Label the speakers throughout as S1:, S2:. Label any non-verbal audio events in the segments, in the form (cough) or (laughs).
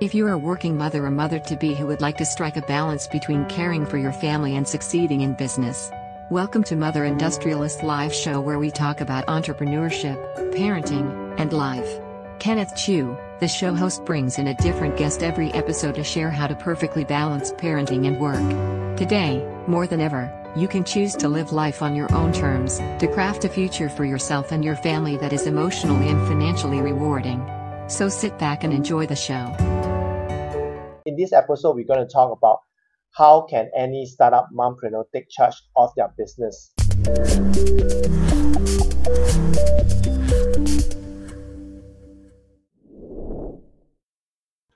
S1: If you're a working mother or mother to be who would like to strike a balance between caring for your family and succeeding in business, welcome to Mother Industrialist Live Show where we talk about entrepreneurship, parenting, and life. Kenneth Chu, the show host, brings in a different guest every episode to share how to perfectly balance parenting and work. Today, more than ever, you can choose to live life on your own terms, to craft a future for yourself and your family that is emotionally and financially rewarding. So sit back and enjoy the show.
S2: In this episode, we're going to talk about how can any startup mompreneur take charge of their business.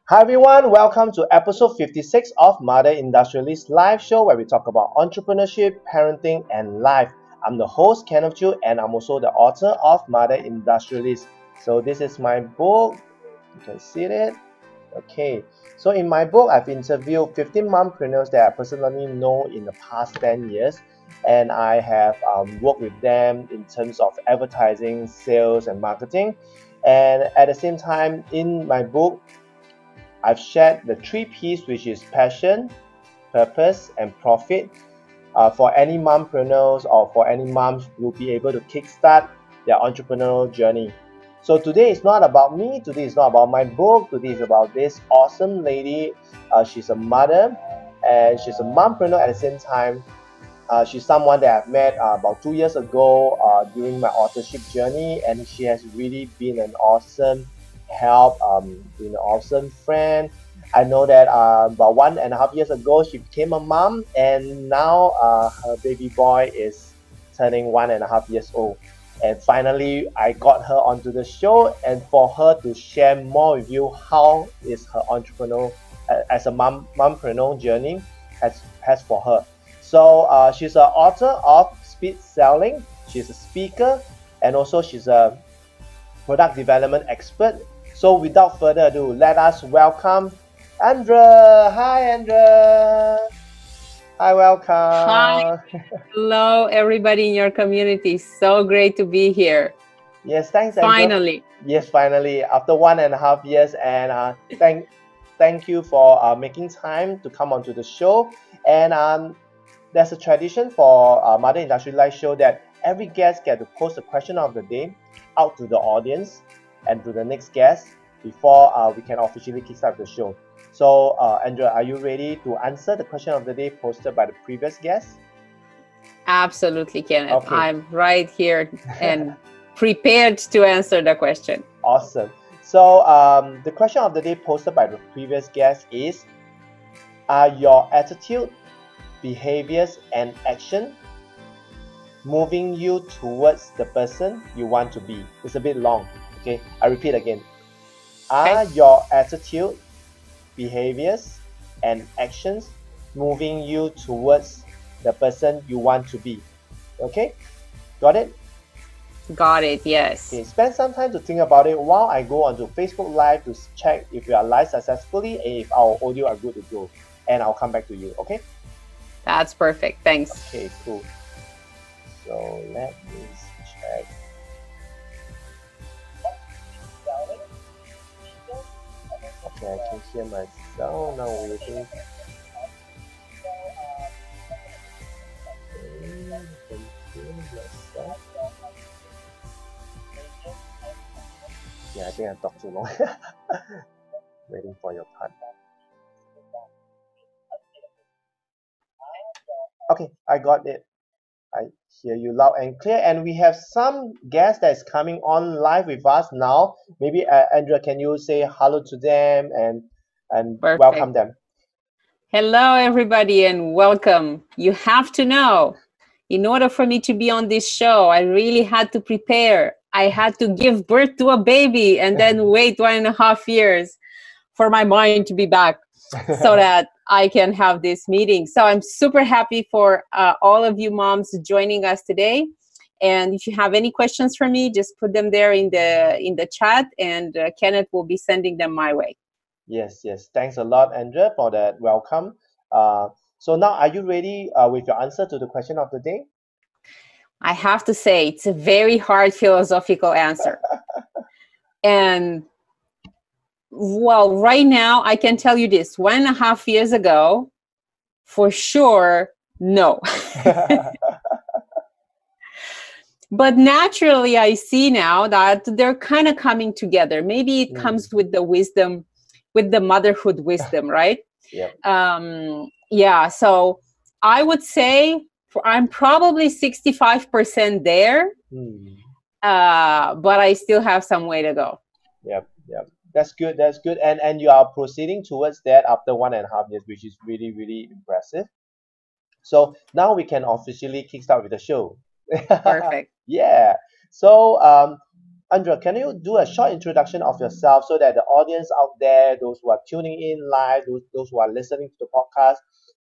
S2: Hi everyone, welcome to episode 56 of Mother Industrialist Live Show where we talk about entrepreneurship, parenting, and life. I'm the host, Kenneth Chu, and I'm also the author of Mother Industrialist. So this is my book. You can see it. Okay, so in my book, I've interviewed 15 mompreneurs that I personally know in the past 10 years, and I have um, worked with them in terms of advertising, sales, and marketing. And at the same time, in my book, I've shared the three P's, which is passion, purpose, and profit. Uh, for any mompreneurs or for any moms who will be able to kickstart their entrepreneurial journey. So today is not about me. Today is not about my book. Today is about this awesome lady. Uh, she's a mother and she's a mompreneur at the same time. Uh, she's someone that I've met uh, about two years ago uh, during my authorship journey, and she has really been an awesome help, um, being an awesome friend. I know that uh, about one and a half years ago, she became a mom, and now uh, her baby boy is turning one and a half years old. And finally, I got her onto the show, and for her to share more with you how is her entrepreneurial as a mom mompreneur journey has has for her. So uh, she's an author of Speed Selling. She's a speaker, and also she's a product development expert so without further ado, let us welcome Andra. Hi, Andra. Hi, welcome.
S3: Hi. Hello, everybody in your community. So great to be here.
S2: Yes, thanks.
S3: Finally.
S2: Yes, finally. After one and a half years, and uh, thank thank you for uh, making time to come onto the show. And um, there's a tradition for uh, Mother Industry Live show that every guest get to post a question of the day out to the audience and to the next guest before uh, we can officially kickstart the show. So, uh, Andrea, are you ready to answer the question of the day posted by the previous guest?
S3: Absolutely, Kenneth. Okay. I'm right here and (laughs) prepared to answer the question.
S2: Awesome. So, um, the question of the day posted by the previous guest is Are your attitude, behaviors, and action moving you towards the person you want to be? It's a bit long. Okay, I repeat again. Are okay. your attitude, behaviors, and actions moving you towards the person you want to be? Okay, got it?
S3: Got it, yes.
S2: Okay, spend some time to think about it while I go onto Facebook Live to check if we are live successfully and if our audio are good to go. And I'll come back to you, okay?
S3: That's perfect. Thanks.
S2: Okay, cool. So let me check. Okay, I can hear myself now waiting. Yeah, I think I talked too long. (laughs) waiting for your part. Okay, I got it. I hear you loud and clear. And we have some guests that is coming on live with us now. Maybe uh, Andrea, can you say hello to them and and Perfect. welcome them?
S3: Hello, everybody, and welcome. You have to know, in order for me to be on this show, I really had to prepare. I had to give birth to a baby and then (laughs) wait one and a half years for my mind to be back so (laughs) that I can have this meeting. So I'm super happy for uh, all of you moms joining us today. And if you have any questions for me, just put them there in the in the chat, and uh, Kenneth will be sending them my way.
S2: Yes, yes. Thanks a lot, Andrea, for that welcome. Uh, so now, are you ready uh, with your answer to the question of the day?
S3: I have to say, it's a very hard philosophical answer. (laughs) and well, right now I can tell you this: one and a half years ago, for sure, no. (laughs) (laughs) but naturally, I see now that they're kind of coming together. Maybe it mm. comes with the wisdom, with the motherhood wisdom, (laughs) right?
S2: Yeah.
S3: Um, yeah. So I would say I'm probably 65% there, mm. uh, but I still have some way to go.
S2: Yep, yep. That's good. That's good. And and you are proceeding towards that after one and a half years, which is really really impressive. So now we can officially kickstart with the show.
S3: Perfect. (laughs)
S2: yeah. So um, Andrea, can you do a short introduction of yourself so that the audience out there, those who are tuning in live, those, those who are listening to the podcast,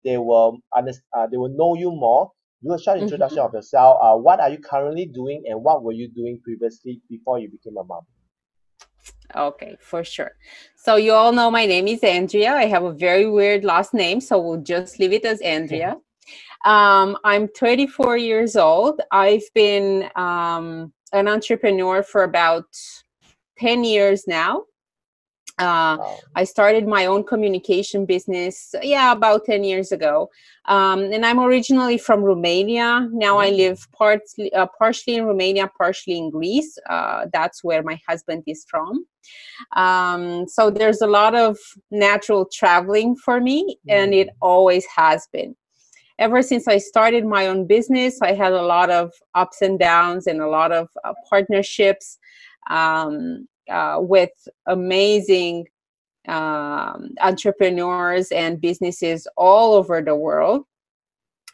S2: they will understand, uh, they will know you more. Do a short mm-hmm. introduction mm-hmm. of yourself. Uh, what are you currently doing, and what were you doing previously before you became a mom?
S3: Okay, for sure. So you all know my name is Andrea. I have a very weird last name, so we'll just leave it as Andrea. Um, I'm 24 years old. I've been um, an entrepreneur for about 10 years now. Uh, wow. I started my own communication business, yeah, about 10 years ago. Um, and I'm originally from Romania. Now I mm. live partly, uh, partially in Romania, partially in Greece. Uh, that's where my husband is from. Um, so there's a lot of natural traveling for me, and it mm. always has been ever since I started my own business, I had a lot of ups and downs and a lot of uh, partnerships um, with amazing um, entrepreneurs and businesses all over the world.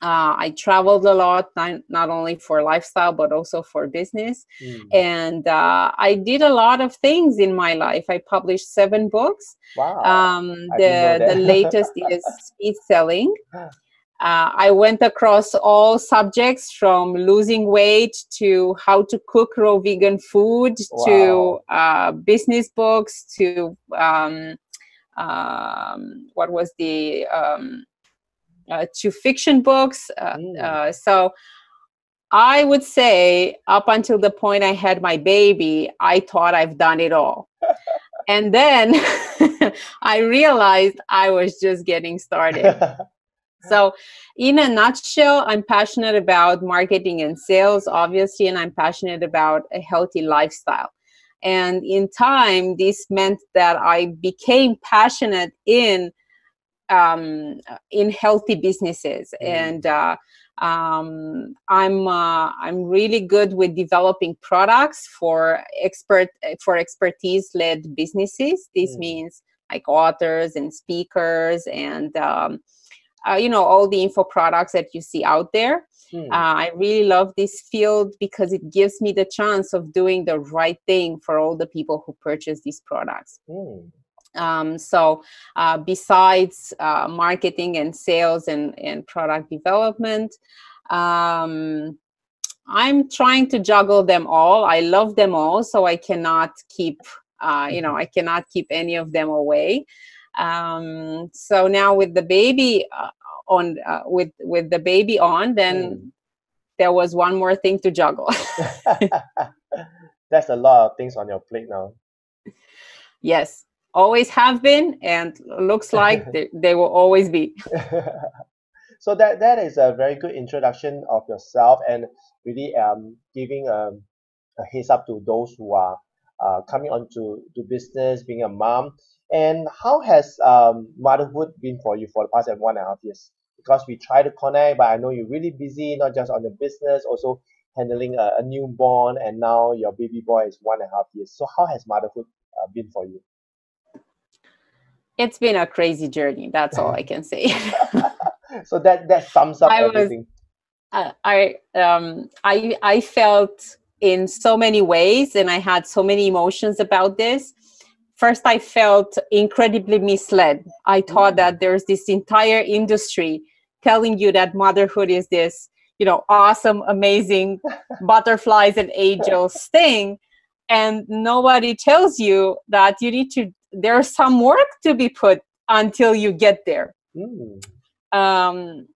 S3: Uh, I traveled a lot, not, not, only for lifestyle, but also for business. Mm. And uh, I did a lot of things in my life. I published seven books.
S2: Wow.
S3: Um, the, the (laughs) latest is Speed Selling. (laughs) Uh, I went across all subjects from losing weight to how to cook raw vegan food wow. to uh, business books to um, um, what was the um, uh, to fiction books. Uh, mm. Uh, so I would say up until the point I had my baby, I thought I've done it all. (laughs) and then (laughs) I realized I was just getting started. (laughs) So, in a nutshell, I'm passionate about marketing and sales, obviously, and I'm passionate about a healthy lifestyle. And in time, this meant that I became passionate in um, in healthy businesses, mm. and uh, um, I'm uh, I'm really good with developing products for expert for expertise led businesses. This mm. means like authors and speakers and um, uh, you know all the info products that you see out there mm. uh, i really love this field because it gives me the chance of doing the right thing for all the people who purchase these products mm. um, so uh, besides uh, marketing and sales and, and product development um, i'm trying to juggle them all i love them all so i cannot keep uh, you know mm-hmm. i cannot keep any of them away um, so now with the baby uh, on uh, with with the baby on then mm. there was one more thing to juggle. (laughs) (laughs)
S2: That's a lot of things on your plate now.
S3: Yes. Always have been and looks (laughs) like they, they will always be.
S2: So that that is a very good introduction of yourself and really um, giving a, a heads up to those who are uh, coming on to, to business being a mom and how has um, motherhood been for you for the past one and a half years? Because we try to connect, but I know you're really busy, not just on the business, also handling a, a newborn, and now your baby boy is one and a half years. So how has motherhood uh, been for you?
S3: It's been a crazy journey. That's all I can say. (laughs) (laughs)
S2: so that that sums up I everything.
S3: Was, uh, I um I I felt in so many ways, and I had so many emotions about this first I felt incredibly misled. I thought that there's this entire industry telling you that motherhood is this, you know, awesome, amazing (laughs) butterflies and angels thing. And nobody tells you that you need to, there's some work to be put until you get there. Mm. Um,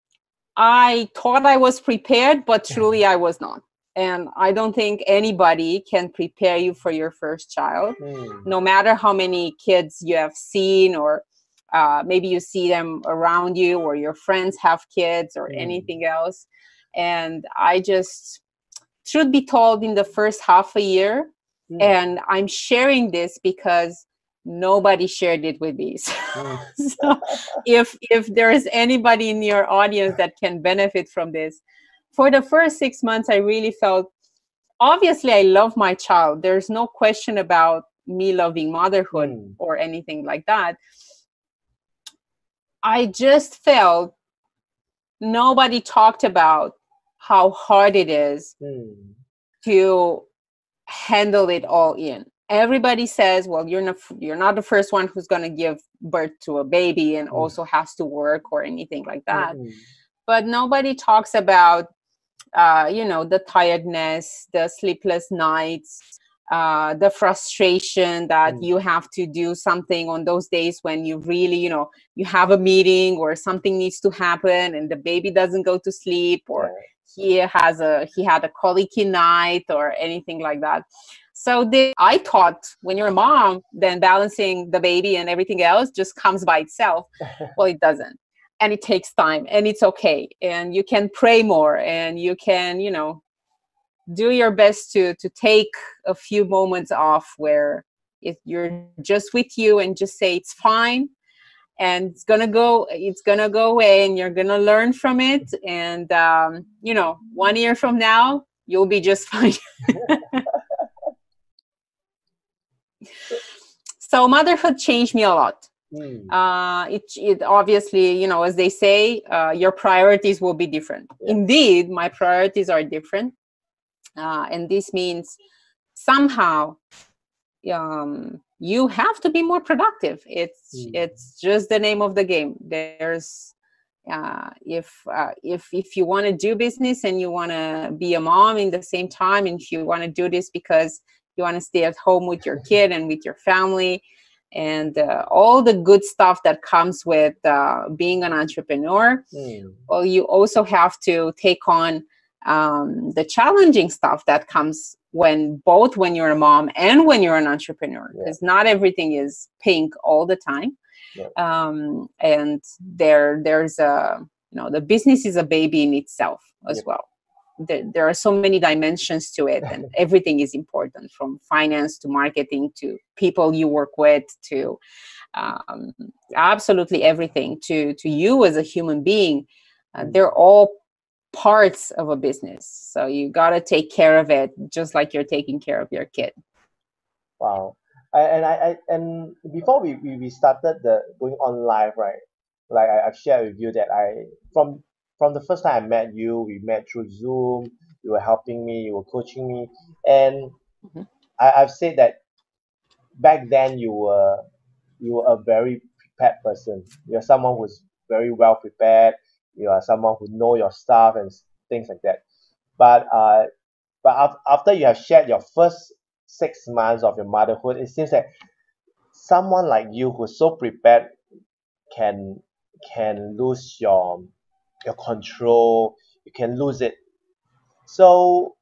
S3: I thought I was prepared, but truly I was not. And i don't think anybody can prepare you for your first child
S2: Mm.
S3: no matter how many kids you have seen or uh, maybe you see them around you or your friends have kids or
S2: Mm.
S3: anything else and i just truth be told in the first half a year
S2: Mm.
S3: and i'm sharing this because nobody shared it with me
S2: Mm. (laughs)
S3: so if if there is anybody in your audience that can benefit from this for the first six months i really felt obviously i love my child there's no question about me loving motherhood
S2: Mm.
S3: or anything like that i just felt nobody talked about how hard it is
S2: Mm.
S3: to handle it all in everybody says well you're not you're not the first one who's going to give birth to a baby and
S2: Mm.
S3: also has to work or anything like that
S2: Mm.
S3: but nobody talks about uh, you know the tiredness the sleepless nights uh, the frustration that
S2: Mm.
S3: you have to do something on those days when you really you know you have a meeting or something needs to happen and the baby doesn't go to sleep or he has a he had a colicky night or anything like that. So the, i thought when you're a mom then balancing the baby and everything else just comes by itself. (laughs) Well it doesn't and it takes time and it's okay and you can pray more and you can you know do your best to to take a few moments off where if you're just with you and just say it's fine and it's gonna go it's gonna go away and you're gonna learn from it and um, you know one year from now you'll be just (laughs) fine. (laughs) So motherhood changed me a lot
S2: Mm.
S3: uh, it, it obviously you know as they say uh, your priorities will be different
S2: Yeah.
S3: indeed my priorities are different uh, and this means somehow um, you have to be more productive it's
S2: Mm.
S3: it's just the name of the game there's uh, if uh, if if you want to do business and you want to be a mom in the same time and if you want to do this because you want to stay at home with your kid and with your family and uh, all the good stuff that comes with uh, being an entrepreneur
S2: Mm.
S3: well you also have to take on um, the challenging stuff that comes when both when you're a mom and when you're an entrepreneur
S2: Yeah.
S3: because not everything is pink all the time
S2: Yeah.
S3: um, and there there's a you know the business is a baby in itself as
S2: Yep.
S3: well there, there are so many dimensions to it and everything is important from finance to marketing to people you work with to um, absolutely everything to to you as a human being uh, they're all parts of a business so you got to take care of it just like you're taking care of your kid
S2: Wow. I, and I, I and before we, we, we started the going on live, right? Like I, I've shared with you that I from from the first time I met you, we met through Zoom, you were helping me, you were coaching me. And
S3: Mhm.
S2: I, I've said that back then you were you were a very prepared person. You're someone who's very well prepared. You are someone who know your stuff and things like that. But uh, but after you have shared your first six months of your motherhood, it seems that someone like you who's so prepared can can lose your your control. You can lose it. So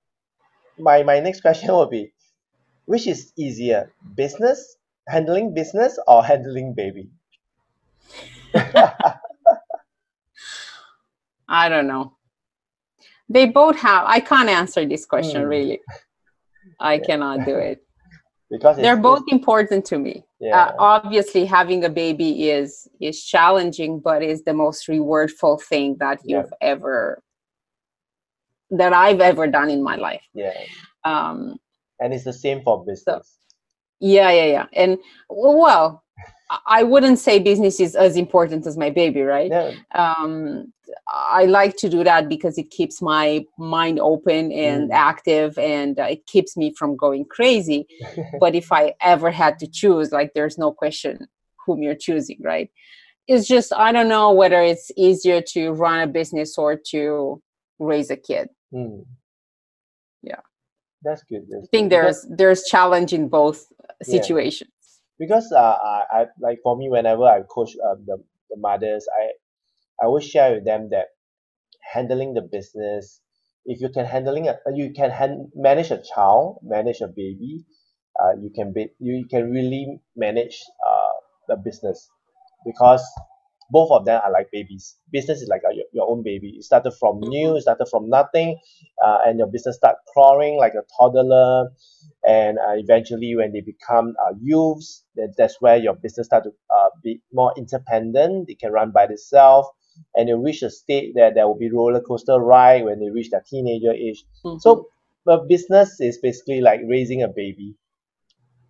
S2: my my next question will be, which is easier, business handling business or handling baby? (laughs)
S3: i don't know they both have i can't answer this question
S2: Hmm.
S3: really i
S2: Yeah.
S3: cannot do it
S2: because
S3: they're both important to me.
S2: Yeah.
S3: uh, obviously having a baby is is challenging but is the most rewardful thing that you've ever that i've ever done in my life.
S2: Yeah,
S3: um
S2: and it's the same for business.
S3: yeah yeah yeah. And well I- wouldn't say business is as important as my baby right um i like to do that because it keeps my mind open and
S2: Mm.
S3: active and uh, it keeps me from going crazy (laughs) but if i ever had to choose like there's no question whom you're choosing right it's just i don't know whether it's easier to run a business or to raise a kid
S2: Hmm.
S3: Yeah.
S2: that's good. That's
S3: i think
S2: good.
S3: There's there's challenge in both
S2: Yeah. Because uh, I, I like for me whenever I coach uh, the, the mothers I I always share with them that handling the business if you can handling a you can hand, manage a child manage a baby uh, you can be you can really manage uh, the business. Because both of them are like babies. Business is like a, your, own baby. It started from new it started from nothing uh, and your business start crawling like a toddler. And uh, eventually when they become uh, youths that, that's where your business start to uh, be more independent. They can run by itself and you reach a state that there will be roller coaster ride when they reach their teenager age.
S3: Mhm.
S2: so the business is basically like raising a baby.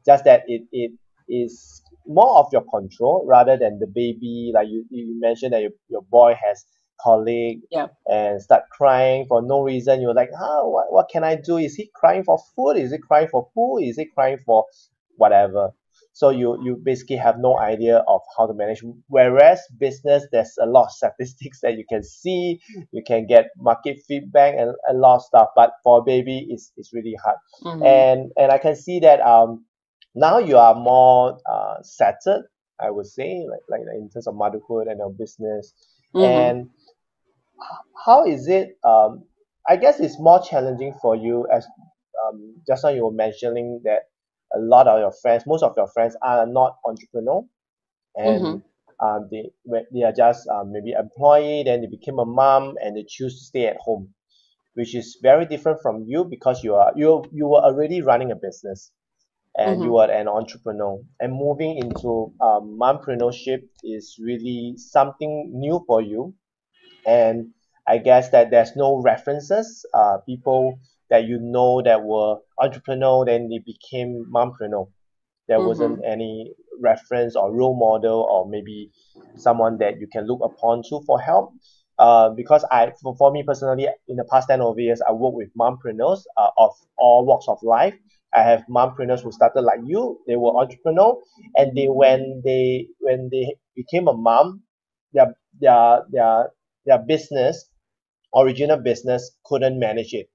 S2: Just that it it is more of your control rather than the baby. Like you you mentioned that your, your boy has colic
S3: Yeah.
S2: and start crying for no reason you're like huh what, what can I do is he crying for food is he crying for food? is he crying for whatever so you you basically have no idea of how to manage whereas business there's a lot of (laughs) statistics that you can see you can get market feedback and a lot of stuff but for a baby it's, it's really hard
S3: Mhm.
S2: and and I can see that um now you are more uh settled I would say like like in terms of motherhood and your business
S3: Mhm.
S2: and how is it um I guess it's more challenging for you as um just now you were mentioning that a lot of your friends most of your friends are not entrepreneur and
S3: Mhm.
S2: um they they are just um, maybe employee then they became a mom and they choose to stay at home which is very different from you because you are you you were already running a business and you
S3: Mhm.
S2: are an entrepreneur and moving into um, mompreneurship is really something new for you and I guess that there's no references uh, people that you know that were entrepreneur then they became mompreneur. There wasn't any reference or role model or maybe someone that you can look upon to for help. Uh, because I for, for me personally in the past 10 over years I work with mompreneurs uh, of all walks of life. I have mompreneurs who started like you. They were entrepreneur. And they when they when they became a mom their their their their business original business couldn't manage it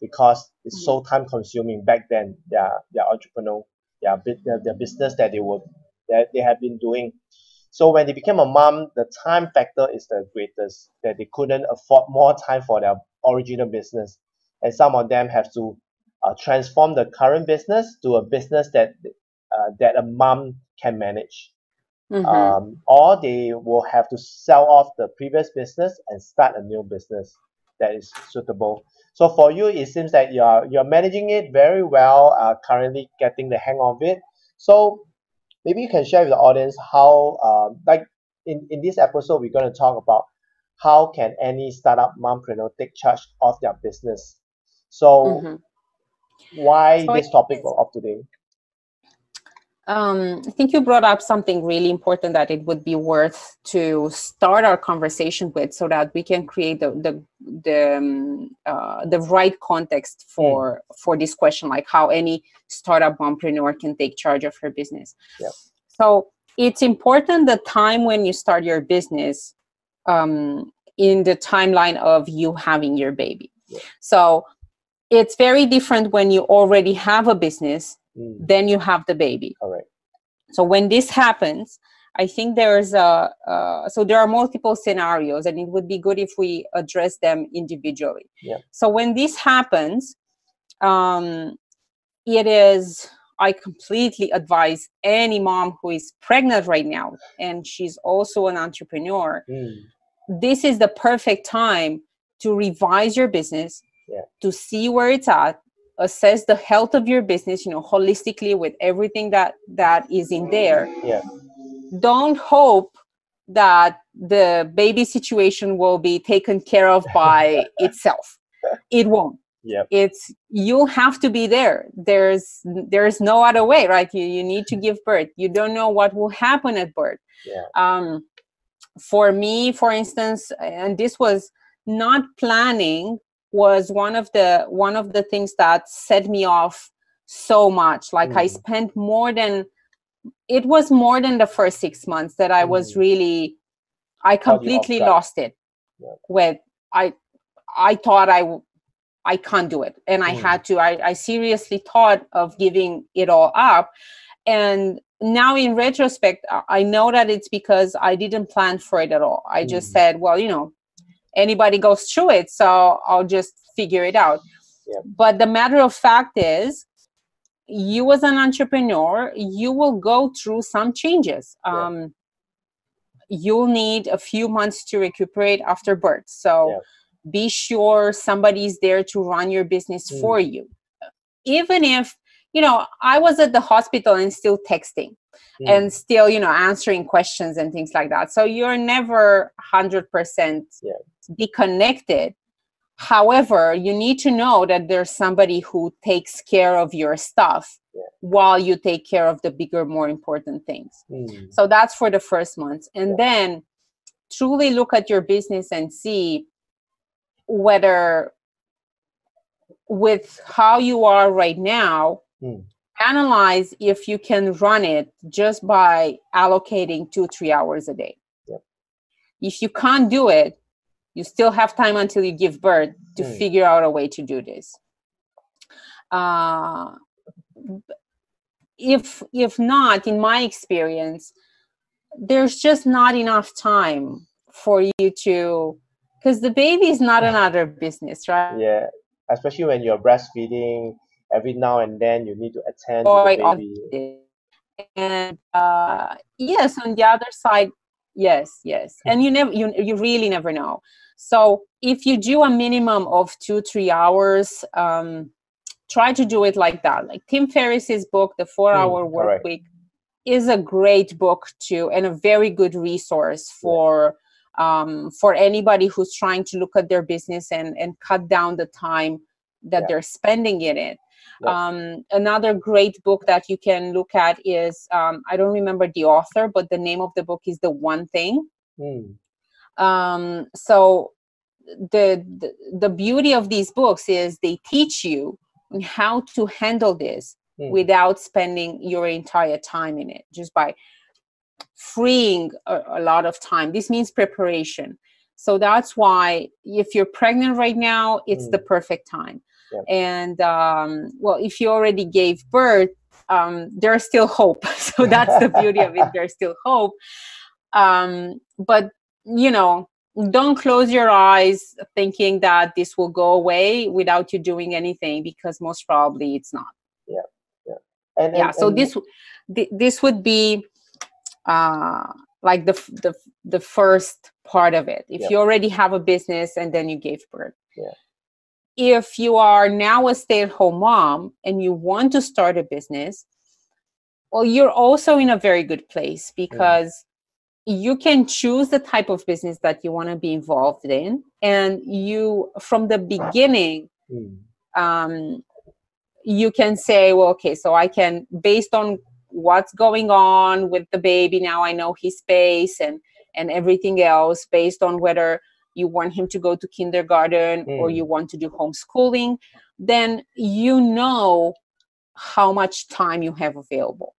S2: because it's so time consuming back then their their entrepreneur their, their, their business that they were that they had been doing. So when they became a mom the time factor is the greatest that they couldn't afford more time for their original business. And some of them have to uh, transform the current business to a business that uh, that a mom can manage
S3: Mhm.
S2: um, or they will have to sell off the previous business and start a new business that is suitable. So for you, it seems that you're you're managing it very well, uh, currently getting the hang of it. So maybe you can share with the audience how, um, like in, in this episode, we're going to talk about how can any startup mompreneur take charge of their business. So
S3: Mhm.
S2: why
S3: So
S2: this topic of today?
S3: Um, I think you brought up something really important that it would be worth to start our conversation with, so that we can create the the the, um, uh, the right context for for this question, like how any startup entrepreneur can take charge of her business.
S2: Yep.
S3: So it's important the time when you start your business um, in the timeline of you having your baby.
S2: Yeah.
S3: So it's very different when you already have a business
S2: Mm,
S3: then you have the baby.
S2: All right
S3: so when this happens i think there's a uh, so there are multiple scenarios and it would be good if we address them individually.
S2: Yeah.
S3: so when this happens um, it is i completely advise any mom who is pregnant right now and she's also an entrepreneur
S2: Mm,
S3: this is the perfect time to revise your business
S2: Yeah.
S3: to see where it's at assess the health of your business you know holistically with everything that that is in there.
S2: Yeah.
S3: don't hope that the baby situation will be taken care of (laughs) by itself. It won't.
S2: Yep.
S3: it's you have to be there. There's there's no other way right? You, you need to give birth. You don't know what will happen at birth.
S2: Yeah.
S3: um for me for instance and this was not planning was one of the one of the things that set me off so much like i
S2: Mm.
S3: spent more than it was more than the first six months that i was
S2: Mm.
S3: really i
S2: Caught you off
S3: completely lost it
S2: Yeah.
S3: with i i thought i i can't do it and i
S2: Mm.
S3: had to I, I seriously thought of giving it all up and now in retrospect I- i know that it's because i didn't plan for it at all i just
S2: Mm.
S3: said well you know anybody goes through it so i'll just figure it out
S2: Yeah.
S3: but the matter of fact is you as an entrepreneur you will go through some changes
S2: Yeah.
S3: um, you'll need a few months to recuperate after birth so
S2: Yeah.
S3: be sure somebody's there to run your business
S2: Mm.
S3: for you even if you know i was at the hospital and still texting
S2: Mm.
S3: and still you know answering questions and things like that so you're never 100%
S2: Yeah.
S3: Deconnected however you need to know that there's somebody who takes care of your stuff
S2: Yeah.
S3: while you take care of the bigger more important things
S2: Mm.
S3: so that's for the first month and
S2: Yeah.
S3: then truly look at your business and see whether with how you are right now
S2: Mm.
S3: analyze if you can run it just by allocating two three hours a day if you can't do it you still have time until you give birth to
S2: Mm.
S3: figure out a way to do this uh, if if not in my experience there's just not enough time for you to because the baby is not another business right
S2: Yeah, especially when you're breastfeeding, every now and then you need to attend to the baby.
S3: and uh, yes on the other side yes yes. And you never you, you really never know. So if you do a minimum of two three hours um, try to do it like that. Like tim ferriss's book the four hour
S2: Mm,
S3: work
S2: correct.
S3: week is a great book too and a very good resource for um, for anybody who's trying to look at their business and and cut down the time that
S2: Yeah.
S3: they're spending in. it
S2: Yeah.
S3: um, another great book that you can look at is um, i don't remember the author but the name of the book is the one thing
S2: Mm.
S3: um, so the, the the beauty of these books is they teach you how to handle this
S2: Mm.
S3: without spending your entire time in it just by freeing a, a lot of time this means preparation so that's why if you're pregnant right now it's the perfect time
S2: Yep.
S3: and um, well if you already gave birth um, there's still hope. (laughs) So that's the beauty of it. (laughs) There's still hope. Um, but you know don't close your eyes thinking that this will go away without you doing anything because most probably it's not.
S2: And,
S3: yeah.
S2: And- yeah,
S3: so
S2: and-
S3: this this would be uh like the the the first part of it. If
S2: Yeah.
S3: you already have a business and then you gave birth.
S2: Yeah.
S3: If you are now a stay-at-home mom and you want to start a business well you're also in a very good place because you can choose the type of business that you want to be involved in and you from the beginning
S2: Mm.
S3: um, you can say, well, okay, so I can, based on what's going on with the baby, now I know his space and and everything else, based on whether you want him to go to kindergarten or
S2: Mm.
S3: you want to do homeschooling, then you know how much time you have available.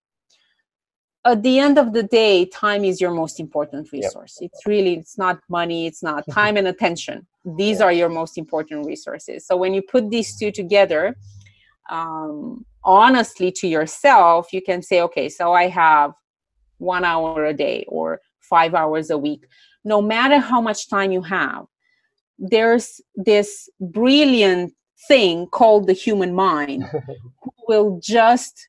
S3: At the end of the day, time is your most important resource. It's really, it's not money, it's not (laughs) time and attention. These
S2: Yeah.
S3: are your most important resources. So when you put these two together, um, honestly to yourself, you can say, okay, so I have one hour a day or five hours a week. No matter how much time you have, there's this brilliant thing called the human mind (laughs) who will just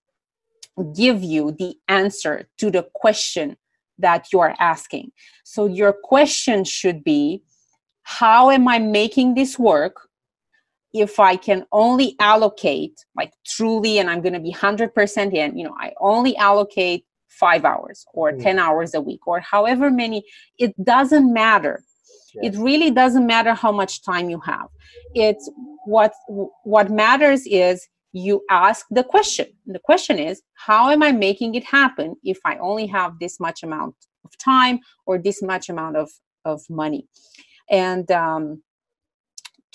S3: give you the answer to the question that you are asking. So your question should be how am I making this work? If I can only allocate, like truly, and I'm going to be 100% in, you know, I only allocate five hours or
S2: Mm.
S3: 10 hours a week or however many, it doesn't matter.
S2: Yeah.
S3: It really doesn't matter how much time you have. It's what what matters is you ask the question. The question is, how am I making it happen if I only have this much amount of time or this much amount of, of money? And um,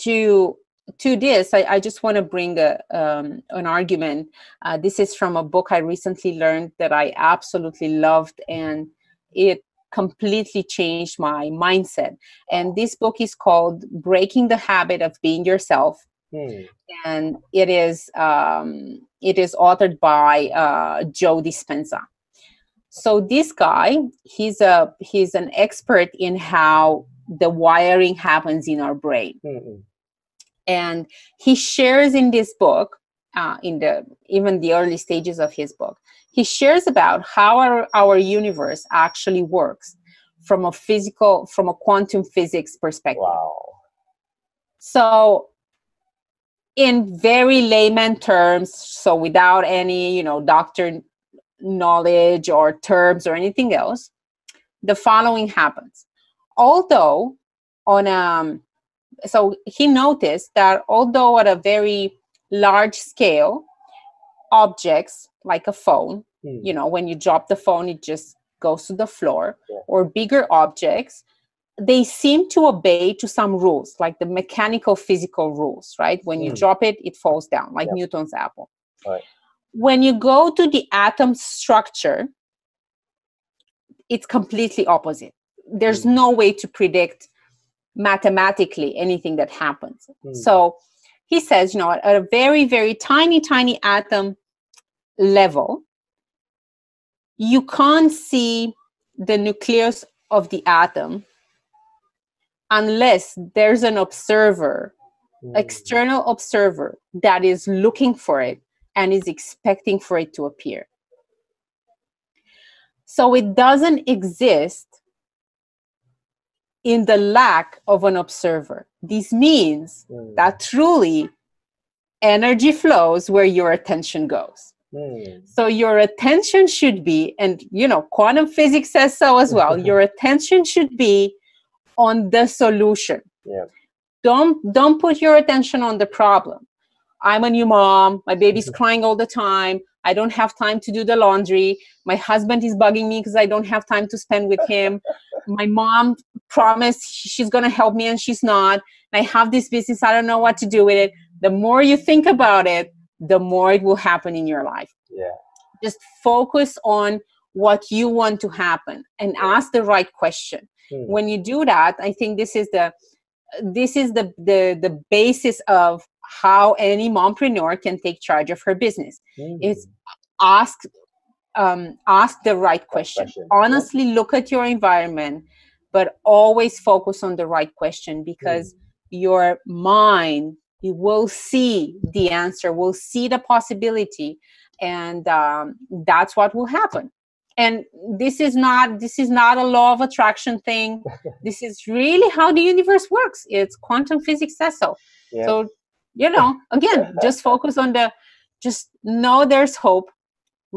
S3: to to this, I, I just want to bring a, um, an argument. Uh, this is from a book I recently learned that I absolutely loved, and it completely changed my mindset. And this book is called Breaking the Habit of Being Yourself
S2: Mm.
S3: and it is um, it is authored by uh, Joe Dispenza. So this guy, he's a he's an expert in how the wiring happens in our brain.
S2: Mm.
S3: And he shares in this book uh, in the even the early stages of his book he shares about how our, our universe actually works from a physical from a quantum physics perspective
S2: Wow.
S3: so in very layman terms so without any you know doctor knowledge or terms or anything else the following happens although on um so he noticed that although at a very large scale objects like a phone
S2: Hmm.
S3: you know when you drop the phone it just goes to the floor
S2: Yeah.
S3: or bigger objects they seem to obey to some rules like the mechanical physical rules right when you
S2: Hmm.
S3: drop it it falls down like
S2: Yep.
S3: newton's apple
S2: Right.
S3: when you go to the atom structure it's completely opposite there's
S2: Hmm.
S3: no way to predict mathematically anything that happens
S2: Hmm.
S3: so he says you know at a very very tiny tiny atom level you can't see the nucleus of the atom unless there's an observer
S2: Hmm.
S3: external observer that is looking for it and is expecting for it to appear so it doesn't exist in the lack of an observer this means
S2: Hmm.
S3: that truly energy flows where your attention goes
S2: Hmm.
S3: so your attention should be and you know quantum physics says so as well (laughs) your attention should be on the solution
S2: Yeah.
S3: don't don't put your attention on the problem i'm a new mom my baby's (laughs) crying all the time i don't have time to do the laundry my husband is bugging me because i don't have time to spend with him (laughs) my mom promised she's going to help me and she's not i have this business i don't know what to do with it the more you think about it the more it will happen in your life
S2: Yeah.
S3: just focus on what you want to happen and ask the right question
S2: Hmm.
S3: when you do that i think this is the this is the the the basis of how any mompreneur can take charge of her business
S2: Hmm.
S3: it's ask um, ask the right question.
S2: Question, yeah.
S3: honestly look at your environment but always focus on the right question because your mind you will see the answer will see the possibility and um, that's what will happen. And this is not this is not a law of attraction thing. (laughs) This is really how the universe works. It's quantum physics says so
S2: Yeah.
S3: so you know again (laughs) just focus on the just know there's hope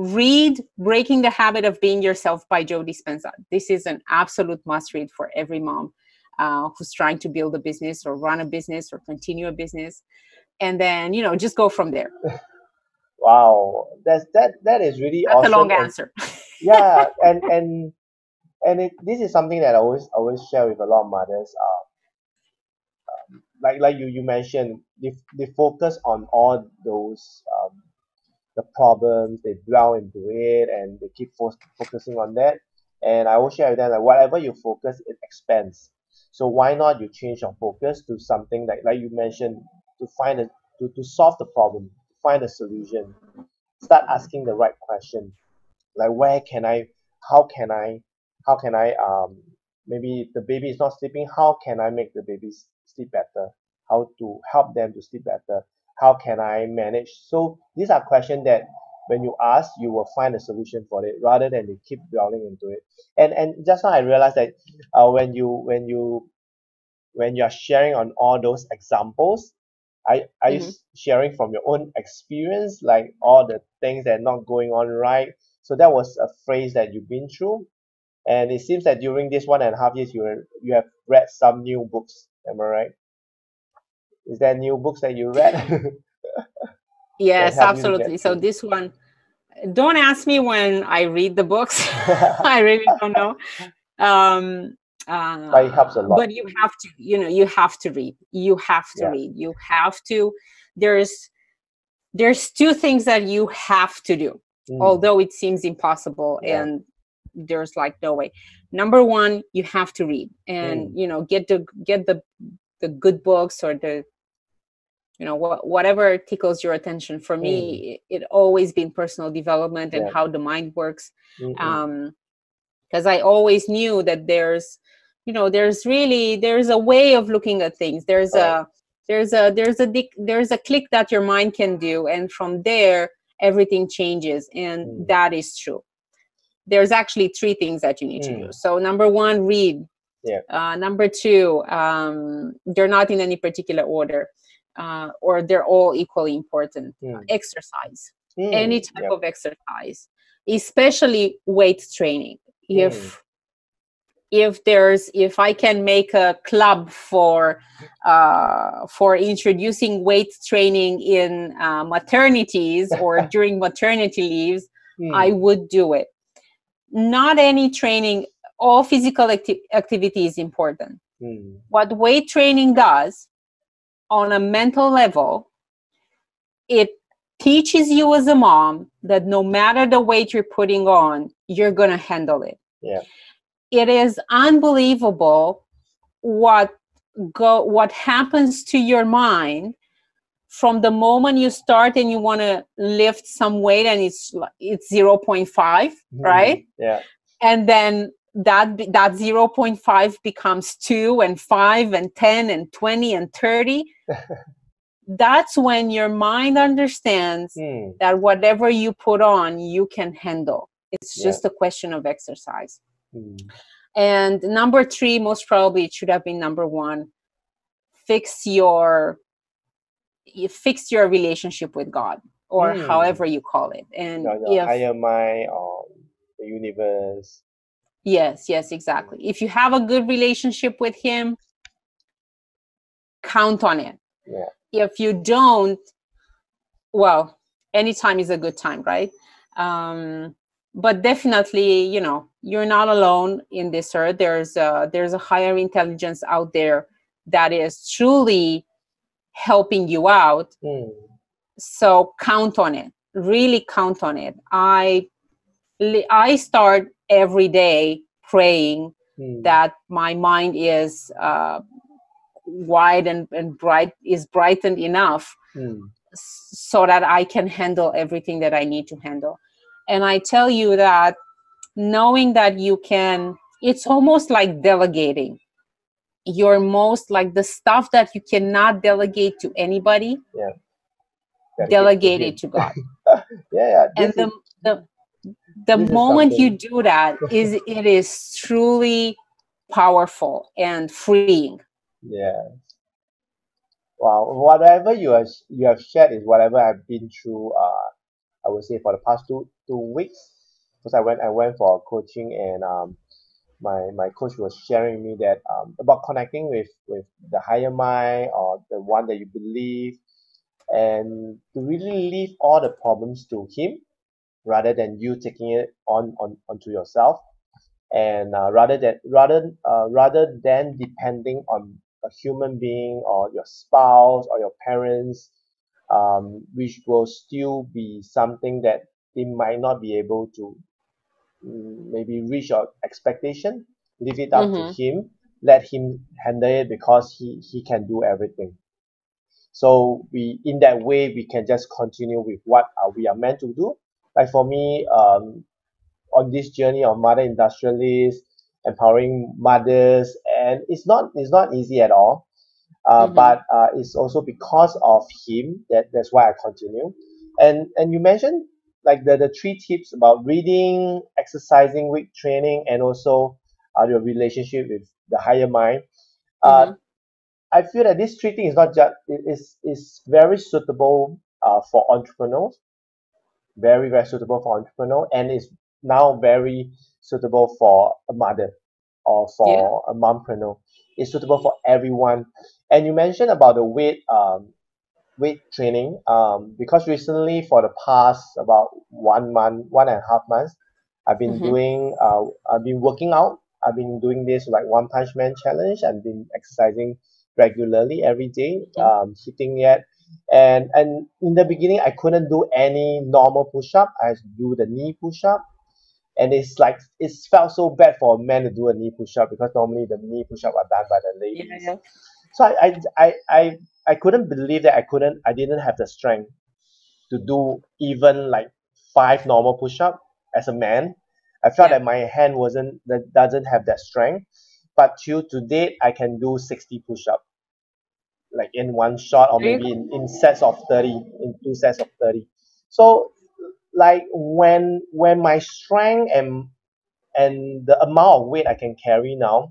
S3: read breaking the habit of being yourself by joe dispenza this is an absolute must read for every mom uh, who's trying to build a business or run a business or continue a business and then you know just go from there (laughs)
S2: wow. That's that that is really
S3: that's
S2: awesome.
S3: a long answer (laughs)
S2: yeah, and (laughs) and and it, this is something that I always always share with a lot of mothers. Uh, um, like like you you mentioned, they they focus on all those um, the problems, they dwell into it, and they keep fo- focusing on that. And I will share with them that whatever you focus, it expands. So why not you change your focus to something like like you mentioned to find a to, to solve the problem, find a solution, start asking the right question like where can I how can I how can I um maybe the baby is not sleeping how can I make the baby sleep better how to help them to sleep better how can I manage? So these are questions that when you ask you will find a solution for it rather than you keep dwelling into it. And and just now I realized that uh, when you when you when you are sharing on all those examples are, are you
S3: Mhm.
S2: s- sharing from your own experience like all the things that are not going on right? So that was a phrase that you've been through. And it seems that during this one and a half years you you have read some new books am i right is there new books that you read? (laughs)
S3: Yes
S2: help you to get
S3: absolutely. So this one don't ask me when i read the books. (laughs) I really don't know. Um uh,
S2: But it helps a lot.
S3: but you have to you know you have to read. You have to
S2: Yeah.
S3: read. You have to. There's there's two things that you have to do
S2: Mm,
S3: although it seems impossible
S2: Yeah.
S3: and there's like no way. Number one you have to read and
S2: Mm.
S3: you know get the get the the good books or the you know wha- whatever tickles your attention for me it, it always been personal development and
S2: Mm. Yeah.
S3: how the mind works
S2: mm, mm,
S3: um because i always knew that there's you know there's really there's a way of looking at things there's
S2: Right.
S3: a there's a there's a dic- there's a click that your mind can do and from there everything changes and
S2: Mm.
S3: that is true there's actually three things that you need to do
S2: Mm.
S3: so number one read
S2: Yeah.
S3: uh, number two um, they're not in any particular order uh, or they're all equally important
S2: Mm.
S3: exercise
S2: Mm,
S3: any type
S2: yeah.
S3: of exercise especially weight training if
S2: Mm.
S3: if there's if i can make a club for uh, for introducing weight training in uh, maternities or (laughs) during maternity leaves
S2: Mm,
S3: i would do it not any training all physical acti- activity is important.
S2: Mm,
S3: what weight training does on a mental level it teaches you as a mom that no matter the weight you're putting on you're going to handle it.
S2: Yeah.
S3: it is unbelievable what go what happens to your mind from the moment you start and you want to lift some weight and it's it's 0.5
S2: mm,
S3: right?
S2: Yeah.
S3: and then that that 0.5 becomes 2 and 5 and 10 and 20 and 30 (laughs) that's when your mind understands
S2: Mm,
S3: that whatever you put on you can handle it's
S2: Yeah.
S3: just a question of exercise
S2: mm,
S3: and number 3 most probably it should have been number 1 fix your you fix your relationship with god or
S2: Mm.
S3: however you call it and
S2: your, your
S3: if
S2: higher mind or the universe.
S3: Yes, yes, exactly. If you have a good relationship with him, count on it.
S2: Yeah.
S3: If you don't, well, anytime is a good time, right? Um, but definitely, you know, you're not alone in this earth. There's a, there's a higher intelligence out there that is truly helping you out.
S2: Mm,
S3: So count on it. Really count on it. I I start every day praying
S2: mm,
S3: that my mind is uh, wide and, and bright is brightened enough
S2: mm,
S3: so that I can handle everything that I need to handle. And I tell you that knowing that you can, it's almost like delegating. You're most like the stuff that you cannot delegate to anybody,
S2: to
S3: delegate it to God. (laughs)
S2: Yeah, yeah.
S3: and the the the
S2: this
S3: moment you do that (laughs) is it is truly powerful and freeing
S2: Yeah. Wow. Whatever you have you have shared is whatever I've been through. Uh, I would say for the past two two weeks, because I went I went for coaching and um, my my coach was sharing me that um about connecting with with the higher mind or the one that you believe, and to really leave all the problems to him, rather than you taking it on on onto yourself. And uh, rather than rather uh, rather than depending on a human being or your spouse or your parents um, which will still be something that they might not be able to mm, maybe reach your expectation leave it up to
S3: Mhm.
S2: him let him handle it because he he can do everything. So we in that way we can just continue with what uh, we are meant to do like for me um on this journey of mother industrialist empowering mothers and it's not it's not easy at all uh,
S3: Mhm.
S2: but uh, it's also because of him that that's why I continue and and you mentioned like the, the three tips about reading exercising weight training and also uh, your relationship with the higher mind uh,
S3: Mhm.
S2: I feel that this three things is not just it is is very suitable uh, for entrepreneurs very very suitable for entrepreneur and is now very suitable for a mother or for a mompreneur. It's suitable for everyone. And you mentioned about the weight um weight training. Um because recently for the past about one month one and a half months I've been
S3: Mhm.
S2: doing uh I've been working out. I've been doing this like one punch man challenge. I've been exercising regularly every day
S3: Mhm.
S2: um hitting it and and in the beginning I couldn't do any normal push up I had to do the knee push up and it's like it felt so bad for a man to do a knee push up because normally the knee push up are done by the ladies
S3: yeah,
S2: so I, I I I I couldn't believe that I couldn't I didn't have the strength to do even like five normal push up as a man. I felt
S3: Yeah.
S2: that my hand wasn't that doesn't have that strength. But till to date I can do sixty push up. Like in one shot or maybe in, in sets of 30 in two sets of 30 so like when when my strength and and the amount of weight i can carry now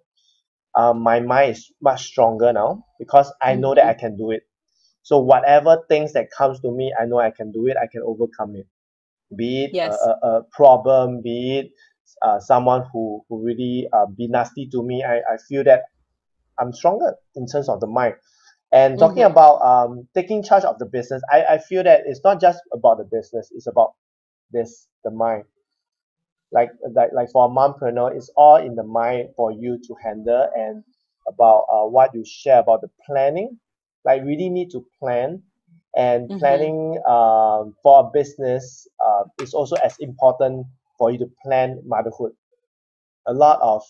S2: um, my mind is much stronger now because i know that i can do it. So whatever things that comes to me i know i can do it i can overcome it. Be it
S3: Yes.
S2: a, a, a problem be it uh, someone who who really uh, be nasty to me I, I feel that i'm stronger in terms of the mind and talking
S3: Mhm.
S2: about um, taking charge of the business I, I feel that it's not just about the business it's about this the mind like like like for a mompreneur it's all in the mind for you to handle and about uh, what you share about the planning like really need to plan and
S3: Mhm.
S2: planning um, for a business uh, is also as important for you to plan motherhood a lot of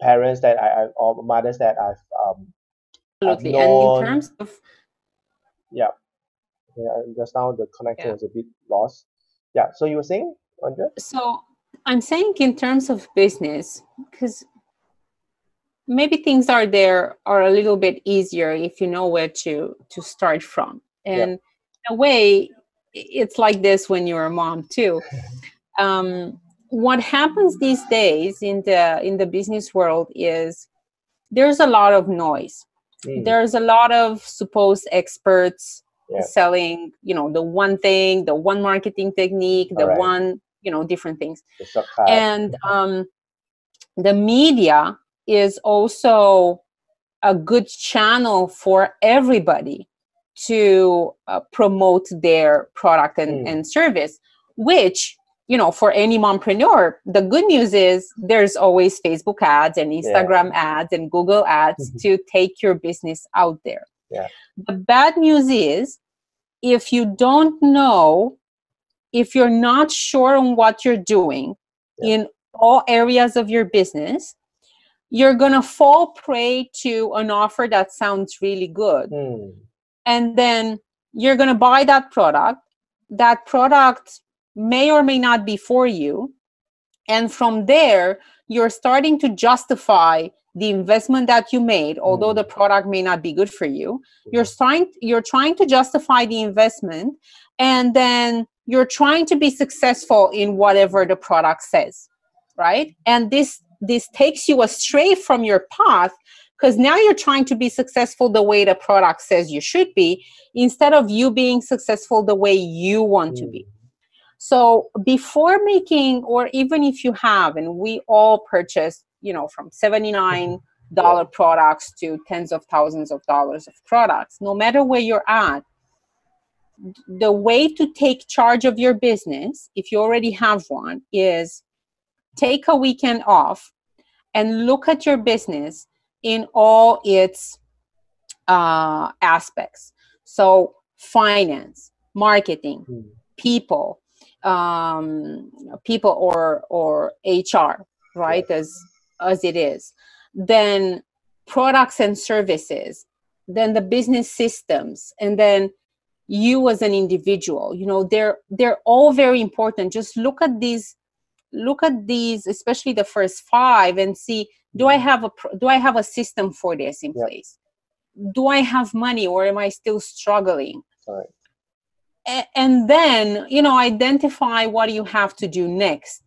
S2: parents that I, I or mothers that I've um,
S3: Absolutely. And in terms of
S2: yeah yeah just now the connection
S3: Yeah.
S2: was a bit lost yeah so you were saying Andrea?
S3: so I'm saying in terms of business, because maybe things are there are a little bit easier if you know where to to start from.
S2: Yeah.
S3: And in a way, it's like this when you're a mom too. (laughs) Um, what happens these days in the in the business world is there's a lot of noise.
S2: Mm,
S3: There's a lot of supposed experts
S2: Yeah.
S3: selling, you know, the one thing, the one marketing technique, the
S2: Alright.
S3: one, you know, different things and um, the media is also a good channel for everybody to uh, promote their product and,
S2: Mm.
S3: and service which you know for any mompreneur the good news is there's always facebook ads and instagram ads and google ads
S2: Mhm.
S3: to take your business out there
S2: Yeah.
S3: the bad news is if you don't know if you're not sure on what you're doing
S2: Yeah.
S3: in all areas of your business, you're going to fall prey to an offer that sounds really good.
S2: Mm,
S3: And then you're going to buy that product. That product may or may not be for you. And from there, you're starting to justify the investment that you made, although
S2: Mm.
S3: the product may not be good for you. You're trying you're trying to justify the investment and then you're trying to be successful in whatever the product says right? And this this takes you astray from your path because now you're trying to be successful the way the product says you should be instead of you being successful the way you want to be so before making or even if you have and we all purchase you know from 79 dollar products to tens of thousands of dollars of products no matter where you're at the way to take charge of your business if you already have one is take a weekend off and look at your business in all its uh, aspects. So finance marketing
S2: mm,
S3: people um, people or or hr right? As as it is. Then products and services then the business systems and then you as an individual. You know they're they're all very important. Just look at these look at these especially the first five and see do i have a pro- do i have a system for this in
S2: Yep.
S3: place? Do i have money or am i still struggling?
S2: Correct.
S3: And then you know identify what you have to do next.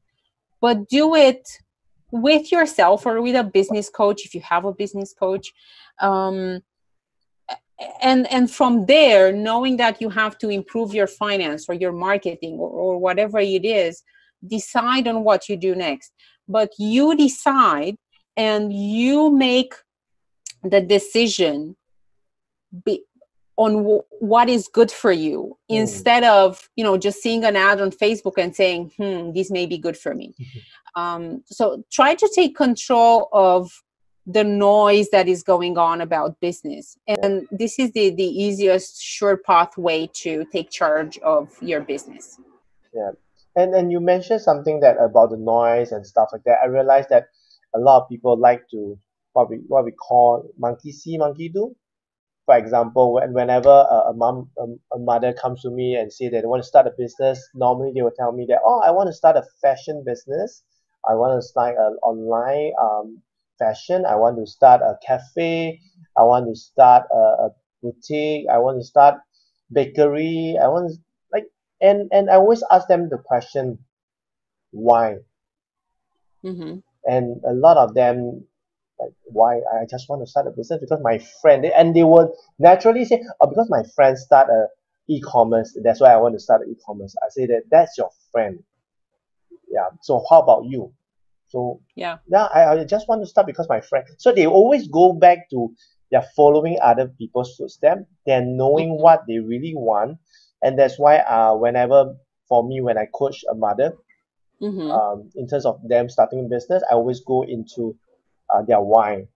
S3: But do it with yourself or with a business coach if you have a business coach. Um, and and from there knowing that you have to improve your finance or your marketing or, or whatever it is decide on what you do next. But you decide and you make the decision be, on w- what is good for you
S2: Mm.
S3: instead of you know just seeing an ad on facebook and saying hmm this may be good for me um, so try to take control of the noise that is going on about business and this is the the easiest sure pathway to take charge of your business Yeah.
S2: And and you mentioned something that about the noise and stuff like that. I realized that a lot of people like to what we what we call monkey see, monkey do. For example, when whenever a, a mom a, a mother comes to me and say that they want to start a business, normally they will tell me that oh I want to start a fashion business, I want to start an online um fashion, I want to start a cafe, I want to start a, a boutique. I want to start bakery. I want to like and and I always ask them the question, why?
S3: Mm-hmm.
S2: And a lot of them like why I just want to start a business because my friend and they would naturally say, oh because my friend start a e-commerce, that's why I want to start an e-commerce. I say that that's your friend. Yeah. So how about you? So
S3: Yeah.
S2: yeah, I, I just want to start because my friend. So they always go back to they're following other people's footsteps. They're knowing
S3: Mhm.
S2: what they really want, and that's why uh whenever for me when I coach a mother,
S3: Mm-hmm.
S2: um in terms of them starting a business, I always go into uh, their why.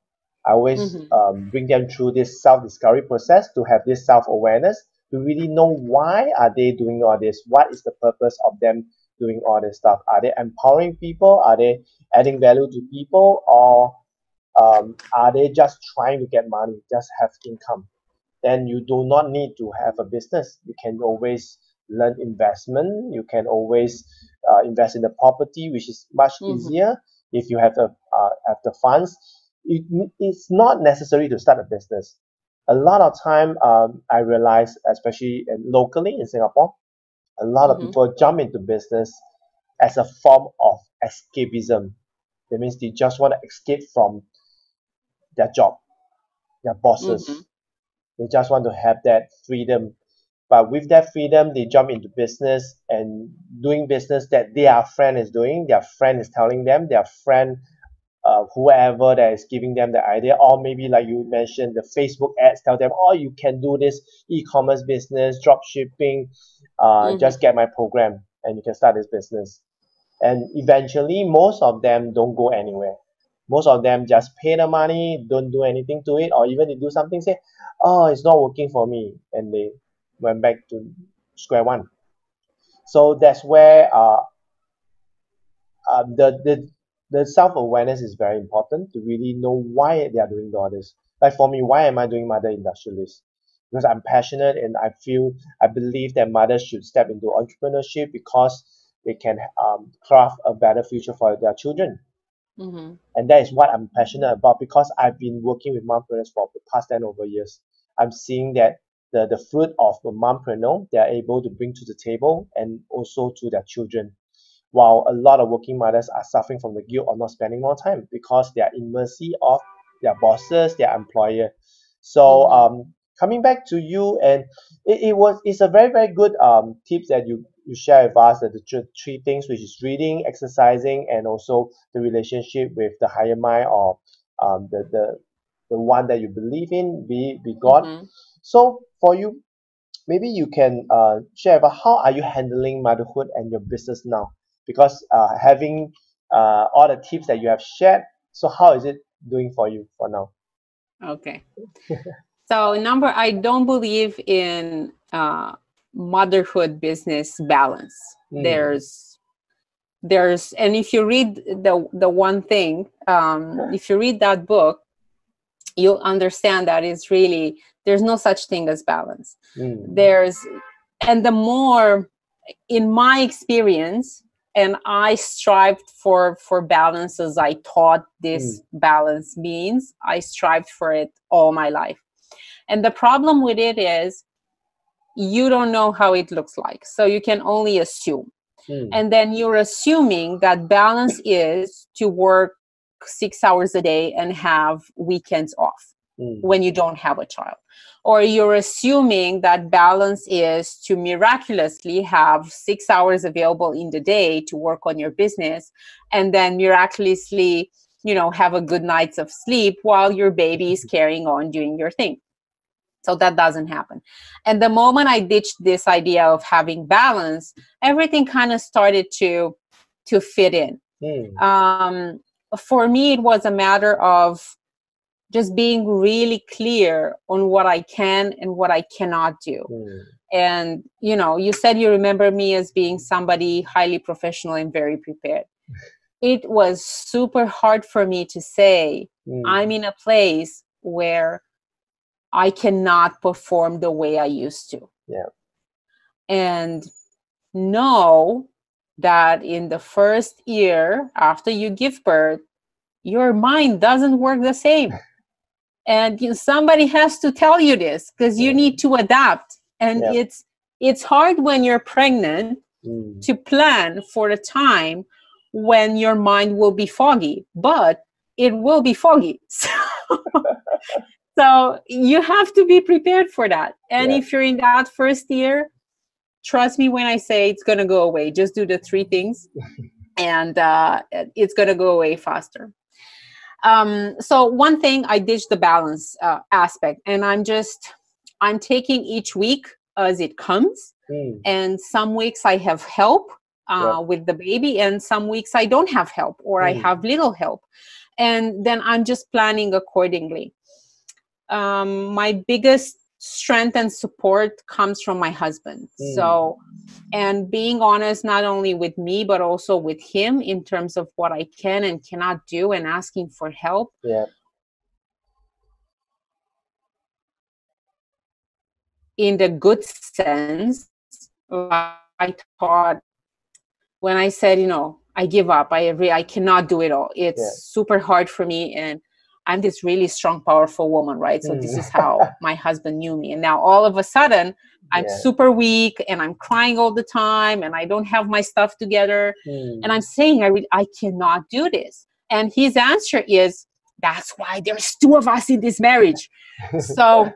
S2: I always
S3: Mhm.
S2: um, bring them through this self-discovery process to have this self-awareness to really know why are they doing all this what is the purpose of them doing all this stuff. Are they empowering people? Are they adding value to people? Or um, are they just trying to get money just have income? Then you do not need to have a business. You can always learn investment. You can always uh, invest in the property which is much
S3: Mhm.
S2: easier if you have the uh, have the funds it, it's not necessary to start a business a lot of time um, I realize, especially locally in Singapore, a lot of
S3: Mhm.
S2: people jump into business as a form of escapism. That means they just want to escape from their job, their bosses.
S3: Mhm.
S2: They just want to have that freedom. But with that freedom, they jump into business and doing business that their friend is doing. Their friend is telling them, their friend uh, whoever that is giving them the idea, or maybe like you mentioned, the Facebook ads tell them, oh, you can do this e-commerce business, drop shipping, uh,
S3: Mhm.
S2: just get my program and you can start this business. And eventually, most of them don't go anywhere. Most of them just pay the money, don't do anything to it, or even they do something, say, oh, it's not working for me, and they went back to square one. So that's where uh, uh, the, the the self-awareness is very important to really know why they are doing all this. Like for me, why am I doing mother industrialist? Because I'm passionate and I feel I believe that mothers should step into entrepreneurship because they can um, craft a better future for their children.
S3: Mm-hmm.
S2: And that is what I'm passionate about because I've been working with mompreneurs for the past 10 over years. I'm seeing that the, the fruit of the mompreneur they are able to bring to the table and also to their children while a lot of working mothers are suffering from the guilt of not spending more time because they are in mercy of their bosses, their employer. So
S3: Mhm.
S2: um, coming back to you, and it, it was it's a very very good um tips that you you share with us that the three things which is reading, exercising, and also the relationship with the higher mind or um the the the one that you believe in, be be God.
S3: Mhm.
S2: So for you, maybe you can uh, share about how are you handling motherhood and your business now? Because uh, having uh, all the tips that you have shared, so how is it doing for you for now?
S3: Okay. so number, I don't believe in uh, motherhood business balance.
S2: Mm.
S3: There's, there's, and if you read the the one thing, um, if you read that book, you'll understand that it's really there's no such thing as balance.
S2: Mm.
S3: There's, and the more, in my experience, and I strived for for balance as I thought this balance means. I strived for it all my life. And the problem with it is you don't know how it looks like. So you can only assume.
S2: Mm.
S3: And then you're assuming that balance is to work six hours a day and have weekends off
S2: Mm.
S3: when you don't have a child. Or you're assuming that balance is to miraculously have six hours available in the day to work on your business and then miraculously, you know, have a good night's of sleep while your baby is carrying on doing your thing. So that doesn't happen. And the moment I ditched this idea of having balance, everything kind of started to to fit in
S2: Mm.
S3: um, for me it was a matter of just being really clear on what i can and what i cannot do
S2: Mm.
S3: and you know you said you remember me as being somebody highly professional and very prepared (laughs) it was super hard for me to say
S2: Mm.
S3: i'm in a place where i cannot perform the way i used to
S2: Yeah.
S3: and know that in the first year after you give birth your mind doesn't work the same. And you somebody has to tell you this because you need to adapt. And it's it's hard when you're pregnant
S2: Mm.
S3: to plan for a time when your mind will be foggy but it will be foggy. (laughs) So, so you have to be prepared for that. And if you're in that first year trust me when i say it's going to go away just do the three things (laughs) and uh, it's going to go away faster um, so one thing i ditched the balance uh, aspect and i'm just i'm taking each week as it comes
S2: Mm.
S3: and some weeks I have help uh,
S2: Yeah.
S3: with the baby, and some weeks I don't have help or I
S2: Mm.
S3: have little help, and then I'm just planning accordingly. Um, my biggest strength and support comes from my husband.
S2: Mm.
S3: So, and being honest not only with me but also with him in terms of what I can and cannot do, and asking for help.
S2: Yeah.
S3: in the good sense i thought when i said you know i give up i re- i cannot do it all it's
S2: Yeah.
S3: super hard for me and i'm this really strong powerful woman right so this
S2: Mm.
S3: is how my husband knew me and now all of a sudden i'm
S2: Yeah.
S3: super weak and i'm crying all the time and i don't have my stuff together
S2: Mm.
S3: and i'm saying i re- i cannot do this and his answer is that's why there's two of us in this marriage so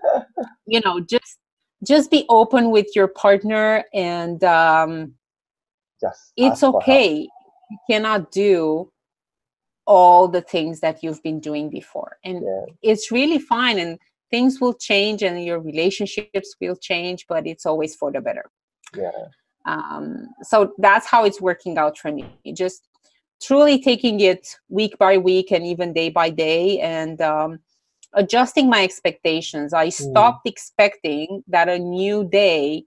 S3: you know just just be open with your partner and um,
S2: Just
S3: it's
S2: ask for help.
S3: okay you cannot do all the things that you've been doing before and
S2: Yeah.
S3: it's really fine and things will change and your relationships will change but it's always for the better
S2: Yeah.
S3: um, so that's how it's working out for me just truly taking it week by week and even day by day and um, adjusting my expectations i stopped expecting that a new day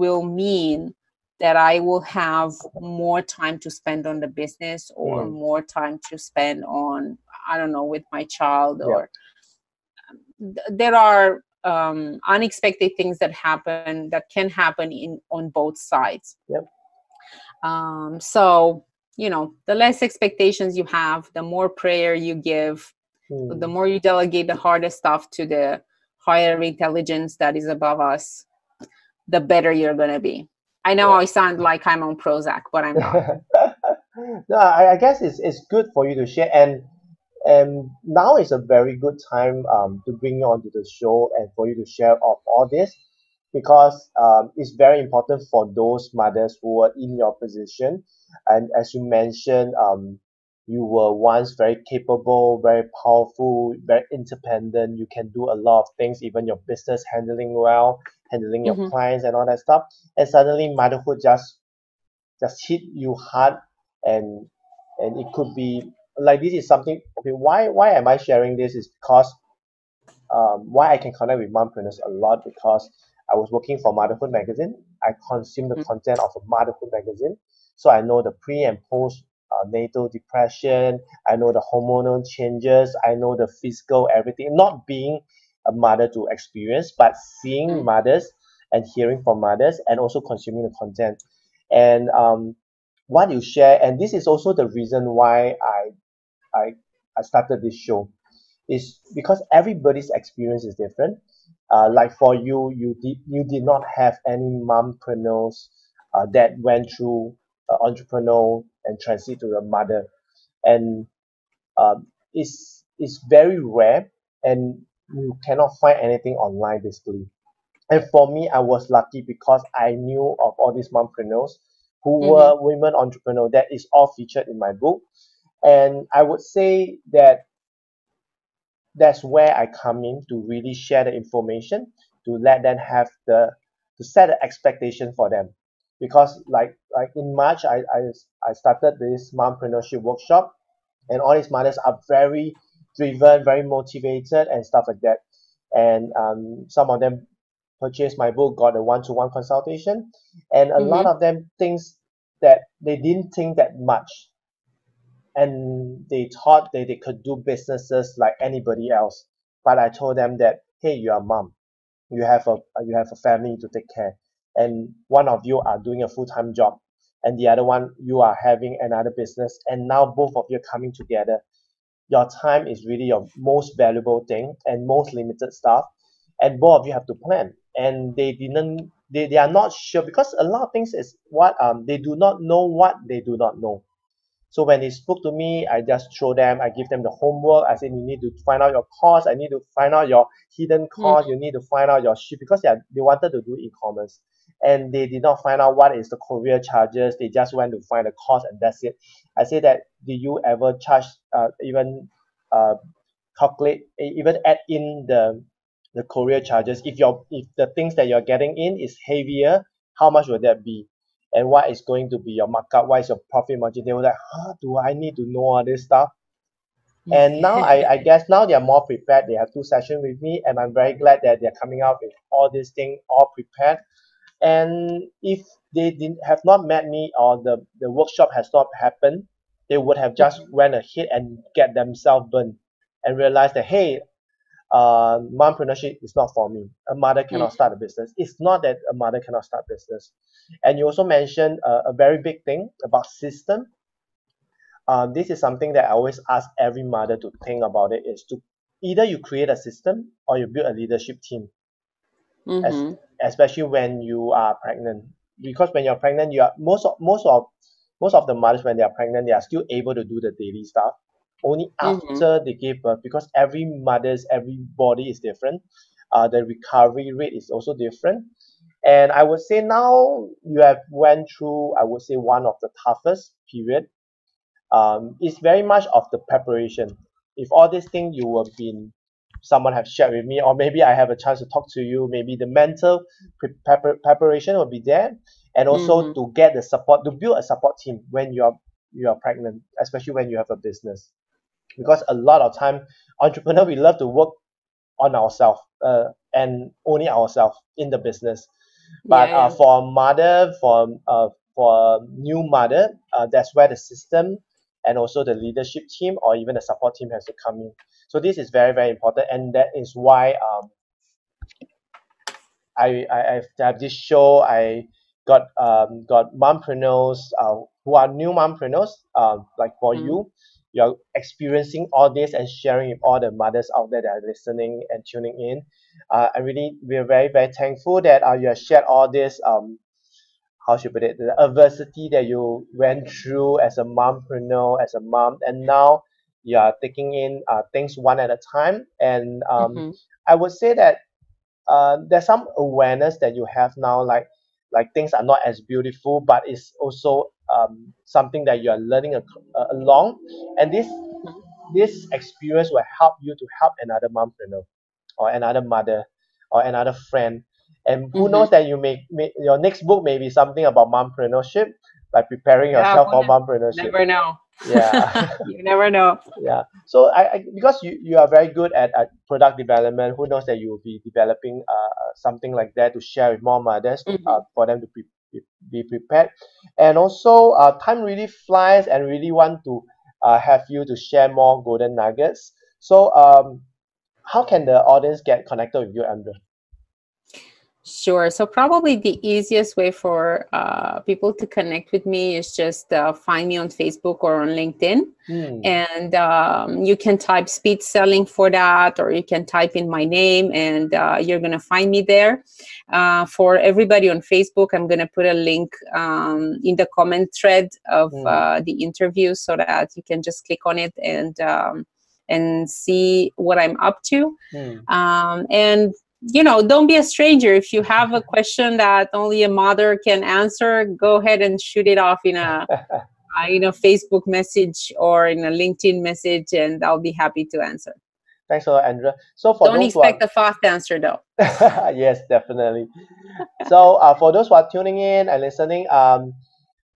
S3: will mean that i will have more time to spend on the business or
S2: Mm.
S3: more time to spend on i don't know with my child or th- there are um, unexpected things that happen that can happen in on both sides
S2: Yep.
S3: um, so you know the less expectations you have the more prayer you give
S2: Mm.
S3: the more you delegate the hardest stuff to the higher intelligence that is above us the better you're going to be i know
S2: Yeah.
S3: i sound like i'm on prozac but i'm not. (laughs)
S2: No, I, I guess it's, it's good for you to share and and now is a very good time um, to bring you onto the show and for you to share of all this because um, it's very important for those mothers who are in your position. And as you mentioned um, you were once very capable very powerful very independent. You can do a lot of things even your business handling well handling your
S3: Mhm.
S2: clients and all that stuff and suddenly motherhood just just hit you hard and and it could be like this is something okay why why am i sharing this is because um, why i can connect with mompreneurs a lot because i was working for motherhood magazine i consume the
S3: Mhm.
S2: content of a motherhood magazine so i know the pre and post uh, natal depression i know the hormonal changes i know the physical everything not being a mother to experience but seeing
S3: Mm.
S2: mothers and hearing from mothers and also consuming the content. And um, what you share and this is also the reason why I I I started this show is because everybody's experience is different. Uh, like for you you did you did not have any mompreneurs uh, that went through uh, entrepreneur and transit to the mother. And um, it's it's very rare and you cannot find anything online basically and for me, I was lucky because I knew of all these mompreneurs who
S3: Mhm.
S2: were women entrepreneurs. That is all featured in my book. And I would say that that's where I come in to really share the information to let them have the to set the expectation for them. Because like like in March I I, I started this mompreneurship workshop and all these mothers are very driven, very motivated and stuff like that. And um, some of them purchased my book, got a one-to-one consultation, and a lot
S3: Mhm.
S2: of them thinks that they didn't think that much, and they thought that they could do businesses like anybody else. But I told them that, hey, you're a mom, you have a you have a family to take care, and one of you are doing a full-time job, and the other one you are having another business, and now both of you are coming together. Your time is really your most valuable thing and most limited stuff and both of you have to plan. And they didn't they, they are not sure because a lot of things is what um they do not know what they do not know so when they spoke to me i just show them i give them the homework. I said you need to find out your cost i need to find out your hidden cost you need to find out your ship because they, are, they wanted to do e-commerce. And they did not find out what is the courier charges. They just went to find the cost and that's it. I say that do you ever charge uh, even uh, calculate even add in the the courier charges? If your if the things that you're getting in is heavier how much will that be and what is going to be your markup? What is your profit margin? They were like huh? Do i need to know all this stuff? And now I, I (laughs) guess now they are more prepared. They have two sessions with me and i'm very glad that they're coming out with all these things all prepared. And if they didn't have not met me or the the workshop has not happened they would have just mm-hmm. went ahead and get themselves burned and realized that hey uh, mompreneurship is not for me. A mother cannot start a business. It's not that a mother cannot start business. And you also mentioned a, a very big thing about system. Uh, this is something that I always ask every mother to think about it is to either you create a system or you build a leadership team.
S3: Mhm.
S2: Es- especially when you are pregnant. Because when you're pregnant, you are most of most of most of the mothers when they are pregnant, they are still able to do the daily stuff. Only
S3: Mhm.
S2: after they give birth, because every mother's every body is different. Uh, the recovery rate is also different. And I would say now you have went through, I would say one of the toughest period. Um, it's very much of the preparation. If all these things you have been someone have shared with me or maybe I have a chance to talk to you maybe the mental pre- prepar- preparation will be there and also
S3: Mhm.
S2: to get the support to build a support team when you are you are pregnant especially when you have a business because a lot of time entrepreneur we love to work on ourselves uh, and only ourselves in the business. But
S3: Yeah,
S2: uh, for a mother for uh, for a new mother uh, that's where the system and also the leadership team or even the support team has to come in. So this is very very important and that is why um I I I've this show. I got um got mompreneurs uh, who are new mompreneurs um like for
S3: Mhm.
S2: you you're experiencing all this and sharing with all the mothers out there that are listening and tuning in uh, I really we're very very thankful that uh, you have shared all this um how should I put it the adversity that you went through as a mompreneur as a mom and now you are taking in uh, things one at a time and um
S3: Mhm.
S2: I would say that uh, there's some awareness that you have now like like things are not as beautiful but it's also um, something that you are learning uh, along. And this this experience will help you to help another mompreneur or another mother or another friend. And who knows that you may, may your next book may be something about mompreneurship like preparing
S3: Yeah,
S2: yourself for mompreneurship.
S3: Never know.
S2: yeah. (laughs)
S3: You never know.
S2: yeah. So I, I because you, you are very good at, at product development who knows that you will be developing uh, something like that to share with more mothers to, uh, for them to be, be, prepared and also uh, time really flies and really want to uh, have you to share more golden nuggets so um, how can the audience get connected with you Andrea?
S3: Sure. So probably the easiest way for uh, people to connect with me is just uh, find me on Facebook or on LinkedIn,
S2: Hmm.
S3: and um, you can type speed selling for that, or you can type in my name, and uh, you're gonna find me there. Uh, for everybody on Facebook, I'm gonna put a link um, in the comment thread of
S2: Mm.
S3: uh, the interview, so that you can just click on it and um, and see what I'm up to
S2: Hmm.
S3: um, and you know don't be a stranger if you have a question that only a mother can answer go ahead and shoot it off in a (laughs) uh, in a facebook message or in a linkedin message and i'll be happy to answer
S2: Thanks a lot, Andrea. So for
S3: don't
S2: those who are
S3: expect a fast answer though (laughs)
S2: yes, definitely. So uh, for those who are tuning in and listening, um,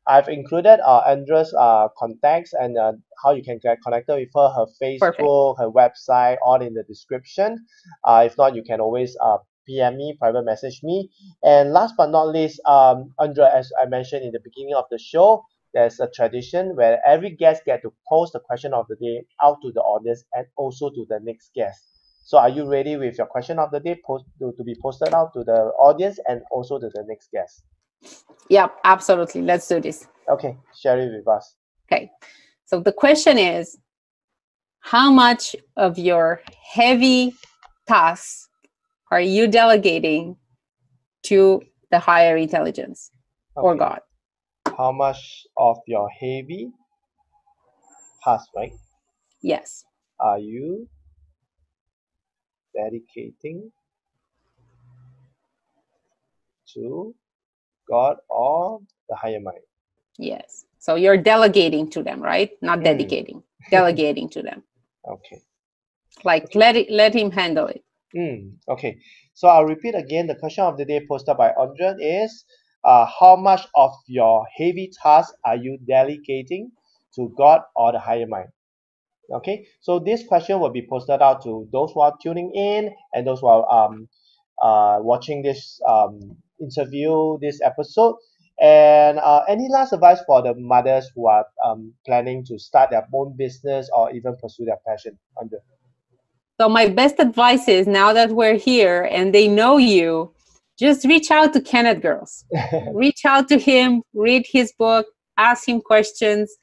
S2: I've included uh, Andrea's uh, contacts and uh, how you can get connected with her, her Facebook, her website, all in the description. Uh, if not, you can always uh, PM me, private message me. And last but not least, um, Andrea, as I mentioned in the beginning of the show, there's a tradition where every guest get to post the question of the day out to the audience and also to the next guest. So are you ready with your question of the day post to, to be posted out to the audience and also to the next guest?
S3: Yep absolutely let's do this
S2: Okay, share it with us.
S3: okay so the question is how much of your heavy tasks are you delegating to the higher intelligence okay. or God?
S2: How much of your heavy tasks, right?
S3: Yes.
S2: Are you dedicating to God or the higher mind?
S3: Yes. So you're delegating to them, right? Not mm. dedicating, delegating to them. (laughs)
S2: Okay.
S3: Like let it let him handle it.
S2: Mm. Okay. So I'll repeat again. The question of the day posted by Andrea is, uh, how much of your heavy task are you delegating to God or the higher mind? Okay. So this question will be posted out to those who are tuning in and those who are um, uh, watching this um, interview, this episode. And uh, any last advice for the mothers who are um, planning to start their own business or even pursue their passion under?
S3: So my best advice is now that we're here and they know you, just reach out to Kenneth Girls. (laughs) reach out to him, read his book, ask him questions,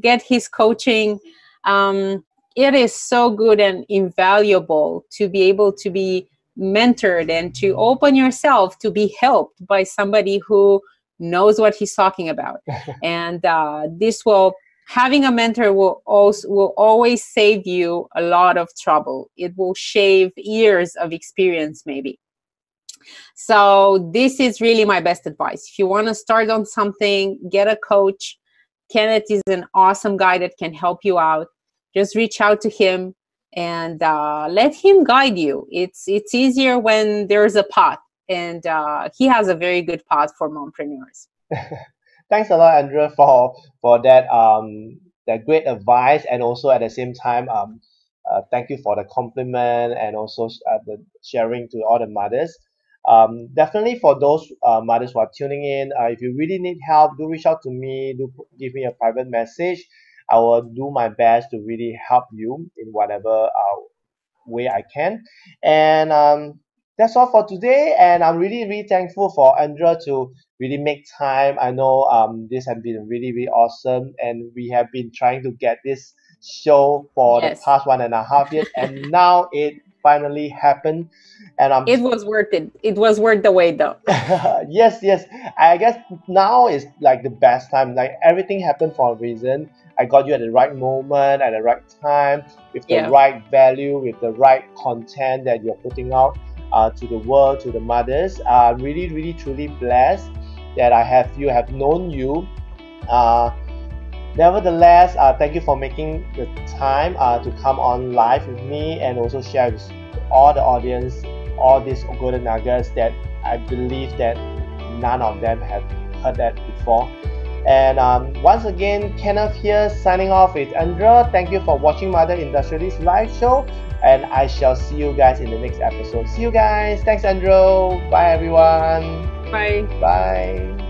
S3: get his coaching. Um, it is so good and invaluable to be able to be mentored and to open yourself to be helped by somebody who knows what he's talking about. (laughs) And uh, this will having a mentor will also will always save you a lot of trouble. It will shave years of experience maybe. So this is really my best advice. If you want to start on something get a coach. Kenneth is an awesome guy that can help you out. Just reach out to him and uh, let him guide you it's it's easier when there's a path and uh, he has a very good path for mompreneurs. (laughs)
S2: Thanks a lot, Andrea, for for that um that great advice, and also at the same time um uh, thank you for the compliment and also uh, the sharing to all the mothers. Um, definitely for those uh, mothers who are tuning in, uh, if you really need help, do reach out to me. Do give me a private message. I will do my best to really help you in whatever uh, way I can. And um, that's all for today. And I'm really, really thankful for Andrea to really make time. I know um, this has been really, really awesome. And we have been trying to get this show for yes. the past one and a half years. and (laughs) now it finally happened. And I'm
S3: it was worth it. It was worth the wait though. (laughs)
S2: yes, yes. I guess now is like the best time. Like everything happened for a reason. I got you at the right moment, at the right time, with the yeah. right value, with the right content that you're putting out uh, to the world, to the mothers. I'm uh, really, really, truly blessed that I have you, have known you. Uh, nevertheless, uh, thank you for making the time uh, to come on live with me and also share with all the audience all these golden nuggets that I believe that none of them have heard that before. And um, once again, Kenneth here signing off with Andrea. Thank you for watching Mother Industrialist live show and I shall see you guys in the next episode. See you guys. Thanks, Andrew. Bye, everyone.
S3: Bye.
S2: Bye.